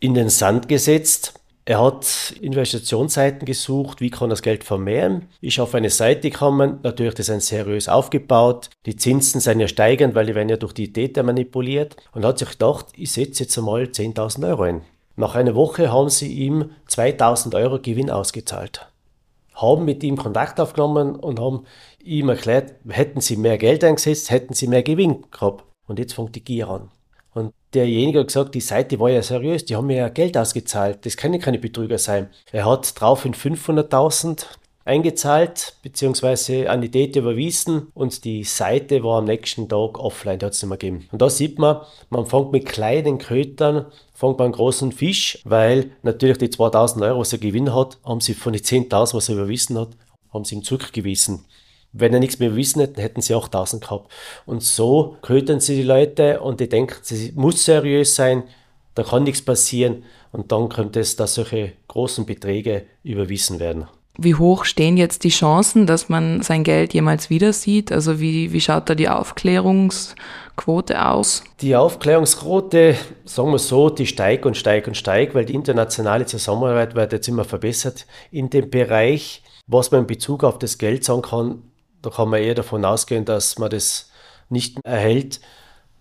in den Sand gesetzt. Er hat Investitionsseiten gesucht, wie kann das Geld vermehren. Ist auf eine Seite gekommen, natürlich das ist seriös aufgebaut. Die Zinsen sind ja steigend, weil die werden ja durch die Täter manipuliert. Und hat sich gedacht, ich setze jetzt einmal 10.000 Euro ein. Nach einer Woche haben sie ihm 2.000 Euro Gewinn ausgezahlt. Haben mit ihm Kontakt aufgenommen und haben ihm erklärt, hätten sie mehr Geld eingesetzt, hätten sie mehr Gewinn gehabt. Und jetzt fängt die Gier an. Derjenige hat gesagt, die Seite war ja seriös, die haben mir ja Geld ausgezahlt, das können keine Betrüger sein. Er hat drauf in 500.000 eingezahlt, beziehungsweise an die Date überwiesen und die Seite war am nächsten Tag offline, die hat es nicht mehr gegeben. Und da sieht man, man fängt mit kleinen Kötern, fängt man einen großen Fisch, weil natürlich die 2000 Euro, was er Gewinn hat, haben sie von den 10.000, was er überwiesen hat, haben sie ihm zurückgewiesen. Wenn er nichts mehr wissen hätten, hätten sie 8000 gehabt. Und so kötern sie die Leute und die denken, sie muss seriös sein, da kann nichts passieren und dann könnte es, dass solche großen Beträge überwiesen werden.
Wie hoch stehen jetzt die Chancen, dass man sein Geld jemals wieder sieht? Also wie, wie schaut da die Aufklärungsquote aus?
Die Aufklärungsquote, sagen wir so, die steigt und steigt und steigt, weil die internationale Zusammenarbeit wird jetzt immer verbessert in dem Bereich. Was man in Bezug auf das Geld sagen kann, da kann man eher davon ausgehen, dass man das nicht erhält,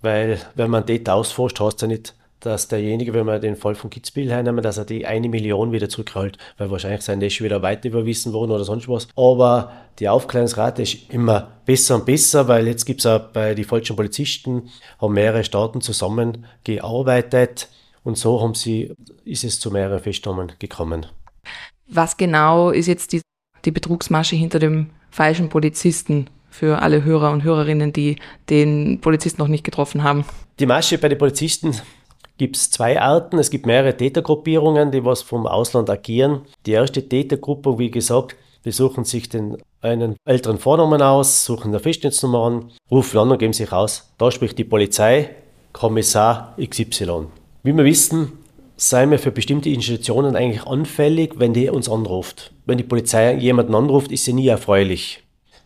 weil wenn man Data ausforscht, heißt ja nicht, dass derjenige, wenn wir den Fall von Kitzbühel hernehmen, dass er die eine Million wieder zurückholt, weil wahrscheinlich sein das schon wieder weiter überwiesen worden oder sonst was. Aber die Aufklärungsrate ist immer besser und besser, weil jetzt gibt es auch bei den falschen Polizisten, haben mehrere Staaten zusammengearbeitet und so haben sie, ist es zu mehreren Festnahmen gekommen.
Was genau ist jetzt die, die Betrugsmasche hinter dem falschen Polizisten für alle Hörer und Hörerinnen, die den Polizisten noch nicht getroffen haben?
Die Masche bei den Polizisten gibt es zwei Arten. Es gibt mehrere Tätergruppierungen, die was vom Ausland agieren. Die erste Tätergruppe, wie gesagt, die suchen sich den einen älteren Vornamen aus, suchen eine Festnetznummer an, rufen an und geben sich aus. Da spricht die Polizei, Kommissar XY. Wie wir wissen, seien wir für bestimmte Institutionen eigentlich anfällig, wenn die uns anruft. Wenn die Polizei jemanden anruft, ist sie nie erfreulich.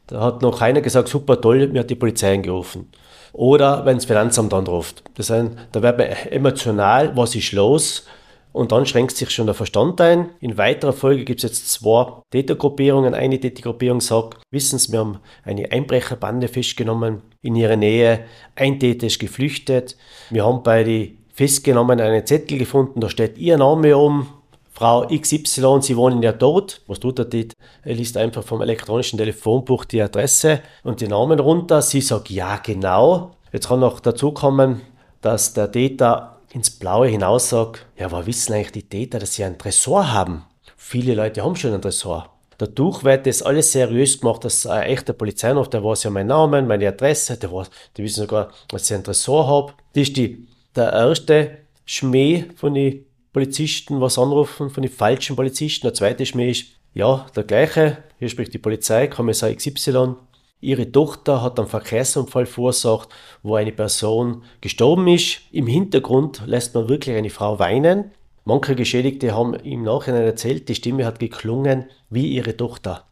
Da hat noch keiner gesagt, super toll, mir hat die Polizei angerufen. Oder wenn das Finanzamt anruft. Das heißt, da wird man emotional, was ist los? Und dann schränkt sich schon der Verstand ein. In weiterer Folge gibt es jetzt zwei Tätergruppierungen. Eine Tätergruppierung sagt, wissen Sie, wir haben eine Einbrecherbande festgenommen in ihrer Nähe. Ein Täter ist geflüchtet. Wir haben bei den festgenommen einen Zettel gefunden, da steht Ihr Name um, Frau XY, Sie wohnen ja dort. Was tut er dort? Er liest einfach vom elektronischen Telefonbuch die Adresse und die Namen runter. Sie sagt ja, genau. Jetzt kann noch dazu kommen, dass der Täter ins Blaue hinaus sagt, ja, aber wissen eigentlich die Täter, dass sie einen Tresor haben? Viele Leute haben schon einen Tresor. Dadurch wird das alles seriös gemacht, dass ein echter Polizeihof, der weiß ja meinen Namen, meine Adresse, der weiß, die wissen sogar, dass ich einen Tresor habe. Das ist die der erste Schmäh von den Polizisten, was anrufen, von den falschen Polizisten. Der zweite Schmäh ist, ja, der gleiche, hier spricht die Polizei, Kommissar XY. Ihre Tochter hat einen Verkehrsunfall verursacht, wo eine Person gestorben ist. Im Hintergrund lässt man wirklich eine Frau weinen. Manche Geschädigte haben im Nachhinein erzählt, die Stimme hat geklungen wie ihre Tochter.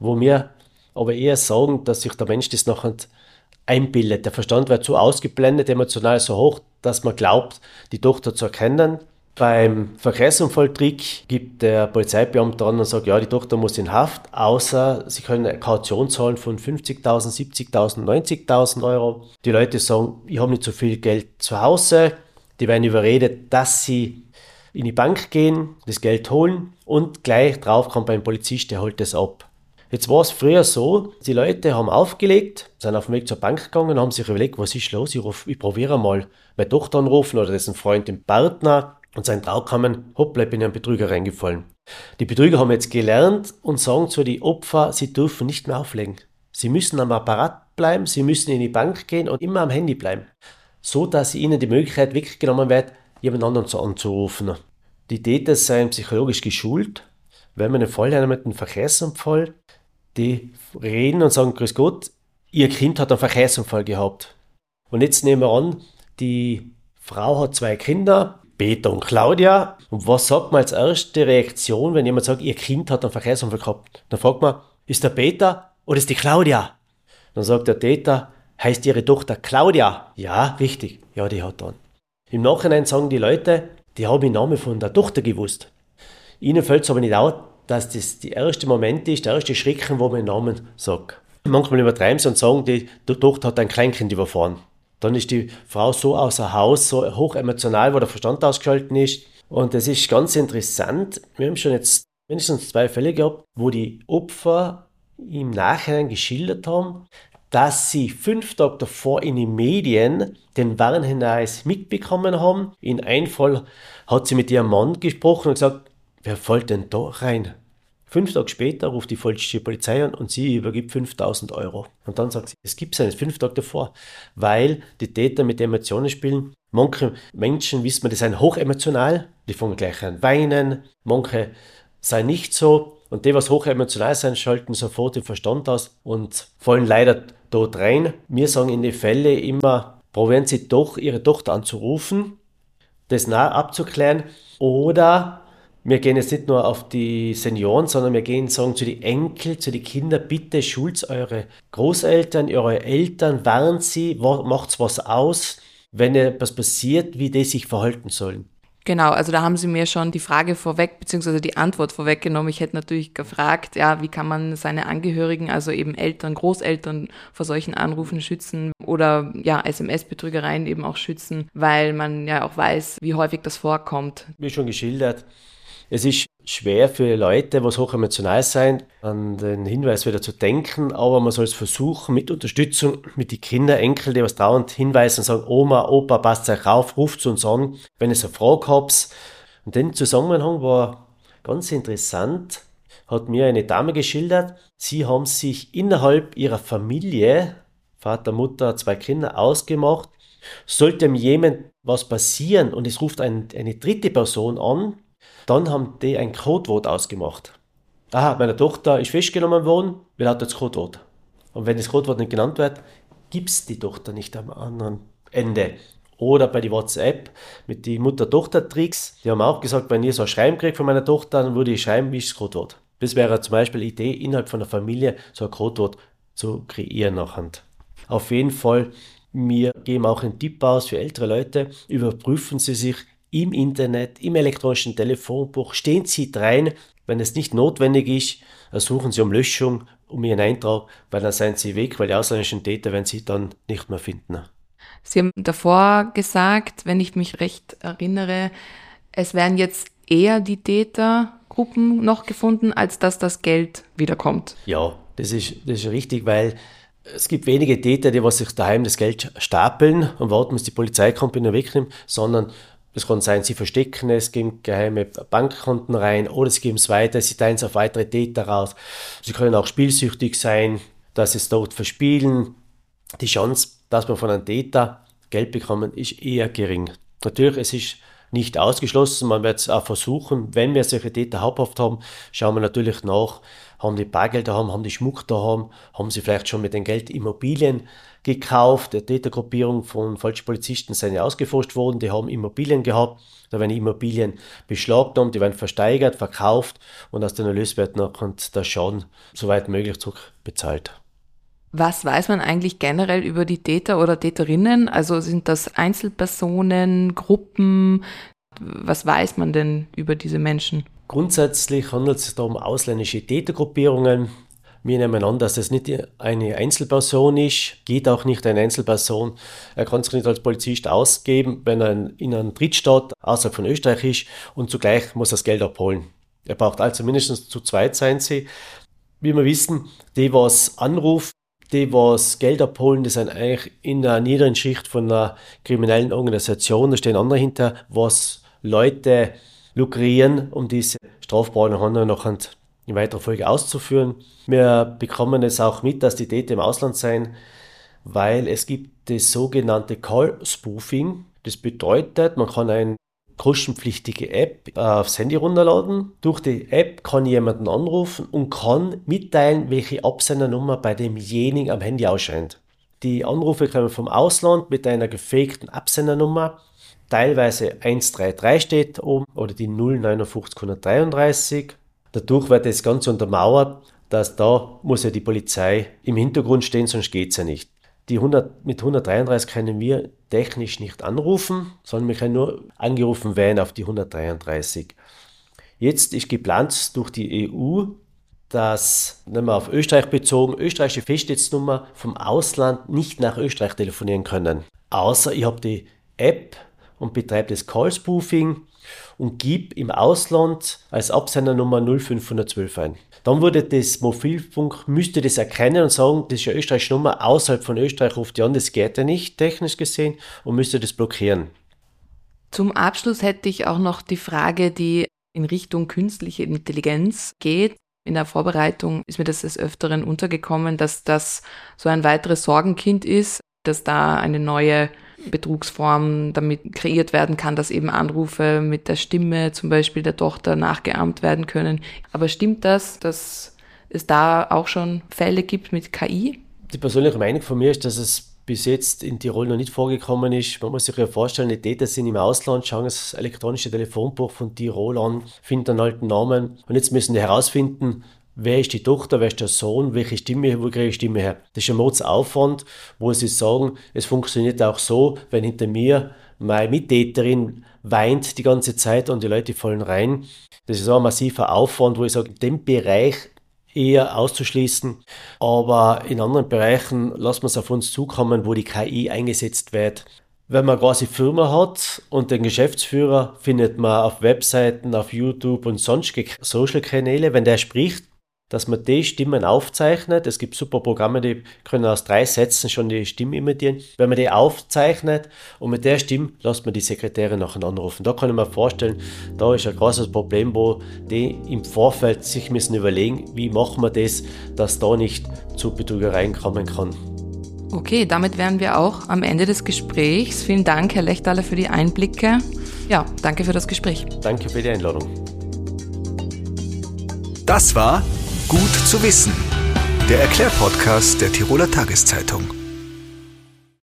Wo wir aber eher sagen, dass sich der Mensch das nachher einbildet. Der Verstand wird so ausgeblendet, emotional so hoch, dass man glaubt, die Tochter zu erkennen. Beim Verkehrsunfalltrick gibt der Polizeibeamte an und sagt, ja, die Tochter muss in Haft, außer sie können eine Kaution zahlen von 50.000, 70.000, 90.000 Euro. Die Leute sagen, ich habe nicht so viel Geld zu Hause. Die werden überredet, dass sie in die Bank gehen, das Geld holen und gleich drauf kommt beim Polizist, der holt das ab. Jetzt war es früher so, die Leute haben aufgelegt, sind auf dem Weg zur Bank gegangen und haben sich überlegt, was ist los, ich, ich probiere mal meine Tochter anrufen oder dessen Freund, den Partner und sein Trau kamen, hoppla, ich bin in einen Betrüger reingefallen. Die Betrüger haben jetzt gelernt und sagen zu den Opfer, sie dürfen nicht mehr auflegen. Sie müssen am Apparat bleiben, sie müssen in die Bank gehen und immer am Handy bleiben. So, dass ihnen die Möglichkeit weggenommen wird, jemand anderen anzurufen. Die Täter seien psychologisch geschult. Wenn man einen Fall hat mit einem Verkehrsunfall, die reden und sagen, Grüß Gott, ihr Kind hat einen Verkehrsunfall gehabt. Und jetzt nehmen wir an, die Frau hat zwei Kinder, Peter und Claudia. Und was sagt man als erste Reaktion, wenn jemand sagt, ihr Kind hat einen Verkehrsunfall gehabt? Dann fragt man, ist der Peter oder ist die Claudia? Dann sagt der Täter, heißt ihre Tochter Claudia? Ja, richtig. Ja, die hat dann. Im Nachhinein sagen die Leute, die haben den Namen von der Tochter gewusst. Ihnen fällt es aber nicht auf, dass das der erste Moment ist, der erste Schrecken, wo man den Namen sagt. Manchmal übertreiben sie und sagen, die, Tochter hat ein Kleinkind überfahren. Dann ist die Frau so außer Haus, so hoch emotional, wo der Verstand ausgeschalten ist. Und das ist ganz interessant. Wir haben schon jetzt mindestens zwei Fälle gehabt, wo die Opfer im Nachhinein geschildert haben, dass sie fünf Tage davor in den Medien den Warnhinweis mitbekommen haben. In einem Fall hat sie mit ihrem Mann gesprochen und gesagt, wer fällt denn da rein? Fünf Tage später ruft die falsche Polizei an und sie übergibt 5000 Euro. Und dann sagt sie, es gibt es nicht, fünf Tage davor, weil die Täter mit Emotionen spielen. Manche Menschen, wissen wir, die sind hochemotional, die fangen gleich an weinen. Manche sind nicht so. Und die, was hochemotional sind, schalten sofort den Verstand aus und fallen leider dort rein. Wir sagen in den Fällen immer, probieren Sie doch, Ihre Tochter anzurufen, das nah abzuklären oder wir gehen jetzt nicht nur auf die Senioren, sondern wir gehen sagen zu den Enkel, zu den Kindern, bitte schult eure Großeltern, eure Eltern, warnt sie, macht was aus, wenn etwas passiert, wie die sich verhalten sollen.
Genau, also da haben Sie mir schon die Frage vorweg, beziehungsweise die Antwort vorweggenommen. Ich hätte natürlich gefragt, ja, wie kann man seine Angehörigen, also eben Eltern, Großeltern vor solchen Anrufen schützen oder ja, SMS-Betrügereien eben auch schützen, weil man ja auch weiß, wie häufig das vorkommt.
Wie schon geschildert, es ist schwer für Leute, was hochemotional sein, an den Hinweis wieder zu denken, aber man soll es versuchen, mit Unterstützung, mit den Kindern, Enkel, die was dauernd hinweisen und sagen, Oma, Opa, passt euch auf, ruft uns an, wenn ihr eine Frage habt. Und den Zusammenhang war ganz interessant, hat mir eine Dame geschildert, sie haben sich innerhalb ihrer Familie, Vater, Mutter, zwei Kinder, ausgemacht, sollte jemand was passieren und es ruft ein, eine dritte Person an, dann haben die ein Codewort ausgemacht. Aha, meine Tochter ist festgenommen worden, will hat das Codewort. Und wenn das Codewort nicht genannt wird, gibt es die Tochter nicht am anderen Ende. Oder bei die WhatsApp mit die Mutter-Tochter-Tricks, die haben auch gesagt, wenn ihr so ein Schreiben kriegt von meiner Tochter, dann würde ich schreiben, wie ist das Codewort. Das wäre zum Beispiel eine Idee, innerhalb von der Familie so ein Codewort zu kreieren nachher. Auf jeden Fall, wir geben auch einen Tipp aus für ältere Leute, überprüfen Sie sich im Internet, im elektronischen Telefonbuch, stehen Sie rein. Wenn es nicht notwendig ist, ersuchen Sie um Löschung, um Ihren Eintrag, weil dann seien Sie weg, weil die ausländischen Täter werden Sie dann nicht mehr finden.
Sie haben davor gesagt, wenn ich mich recht erinnere, es werden jetzt eher die Tätergruppen noch gefunden, als dass das Geld wiederkommt.
Ja, das ist, das ist richtig, weil es gibt wenige Täter, die was sich daheim das Geld stapeln und warten, bis die Polizei kommt und ihn wegnimmt, sondern es kann sein, sie verstecken es, geben geheime Bankkonten rein oder sie geben es weiter, sie teilen es auf weitere Täter raus. Sie können auch spielsüchtig sein, dass sie es dort verspielen. Die Chance, dass man von einem Täter Geld bekommen, ist eher gering. Natürlich, es ist nicht ausgeschlossen, man wird es auch versuchen. Wenn wir solche Täter haupthaft haben, schauen wir natürlich nach, haben die Bargeld haben, haben die Schmuck da haben, haben sie vielleicht schon mit dem Geld Immobilien gekauft. Der Tätergruppierung von falschen Polizisten sind ja ausgeforscht worden. Die haben Immobilien gehabt. Da werden Immobilien beschlagnahmt, die werden versteigert, verkauft und aus den Erlöswerten kommt der Schaden soweit möglich zurückbezahlt.
Was weiß man eigentlich generell über die Täter oder Täterinnen? Also sind das Einzelpersonen, Gruppen? Was weiß man denn über diese Menschen?
Grundsätzlich handelt es sich da um ausländische Tätergruppierungen, wir nehmen an, dass es nicht eine Einzelperson ist, geht auch nicht eine Einzelperson. Er kann sich nicht als Polizist ausgeben, wenn er in einem Drittstaat außerhalb von Österreich ist und zugleich muss er das Geld abholen. Er braucht also mindestens zu zweit sein sie. Wie wir wissen, die, was anruft, die, was Geld abholen, die sind eigentlich in der niederen Schicht von einer kriminellen Organisation. Da stehen andere hinter, was Leute lukrieren, um diese strafbaren Handlungen nachher in weiterer Folge auszuführen. Wir bekommen es auch mit, dass die Täter im Ausland sein, weil es gibt das sogenannte Call Spoofing. Das bedeutet, man kann eine kostenpflichtige App aufs Handy runterladen. Durch die App kann jemanden anrufen und kann mitteilen, welche Absendernummer bei demjenigen am Handy ausscheint. Die Anrufe kommen vom Ausland mit einer gefakten Absendernummer. Teilweise 133 steht oben oder die 05933. Dadurch wird das Ganze untermauert, dass da muss ja die Polizei im Hintergrund stehen, sonst geht es ja nicht. Die 100, mit 133 können wir technisch nicht anrufen, sondern wir können nur angerufen werden auf die 133. Jetzt ist geplant durch die EU, dass, nehmen wir auf Österreich bezogen, österreichische Festnetznummer vom Ausland nicht nach Österreich telefonieren können. Außer ich habe die App und betreibe das Call-Spoofing und gebe im Ausland als Absendernummer 0512 ein. Dann würde das Mobilfunk, müsste das erkennen und sagen, das ist eine österreichische Nummer, außerhalb von Österreich ruft die an, das geht ja nicht, technisch gesehen, und müsste das blockieren.
Zum Abschluss hätte ich auch noch die Frage, die in Richtung künstliche Intelligenz geht. In der Vorbereitung ist mir das des Öfteren untergekommen, dass das so ein weiteres Sorgenkind ist, dass da eine neue Betrugsform damit kreiert werden kann, dass eben Anrufe mit der Stimme zum Beispiel der Tochter nachgeahmt werden können. Aber stimmt das, dass es da auch schon Fälle gibt mit KI?
Die persönliche Meinung von mir ist, dass es bis jetzt in Tirol noch nicht vorgekommen ist. Man muss sich ja vorstellen, die Täter sind im Ausland, schauen das elektronische Telefonbuch von Tirol an, finden einen alten Namen und jetzt müssen die herausfinden, wer ist die Tochter, wer ist der Sohn, welche Stimme, wo kriege ich Stimme her. Das ist ein Mordsaufwand, wo sie sagen, es funktioniert auch so, wenn hinter mir meine Mittäterin weint die ganze Zeit und die Leute fallen rein. Das ist auch ein massiver Aufwand, wo ich sage, dem Bereich eher auszuschließen. Aber in anderen Bereichen lassen wir es auf uns zukommen, wo die KI eingesetzt wird. Wenn man quasi Firma hat und den Geschäftsführer findet man auf Webseiten, auf YouTube und sonstige Social-Kanäle, wenn der spricht, dass man die Stimmen aufzeichnet. Es gibt super Programme, die können aus drei Sätzen schon die Stimme imitieren. Wenn man die aufzeichnet und mit der Stimme lässt man die Sekretärin nachher anrufen. Da kann ich mir vorstellen, da ist ein großes Problem, wo die im Vorfeld sich müssen überlegen, wie machen wir das, dass da nicht zu Betrügereien kommen kann.
Okay, damit wären wir auch am Ende des Gesprächs. Vielen Dank, Herr Lechtaler, für die Einblicke. Ja, danke für das Gespräch.
Danke für die Einladung.
Das war Gut zu wissen. Der Erklärpodcast der Tiroler Tageszeitung.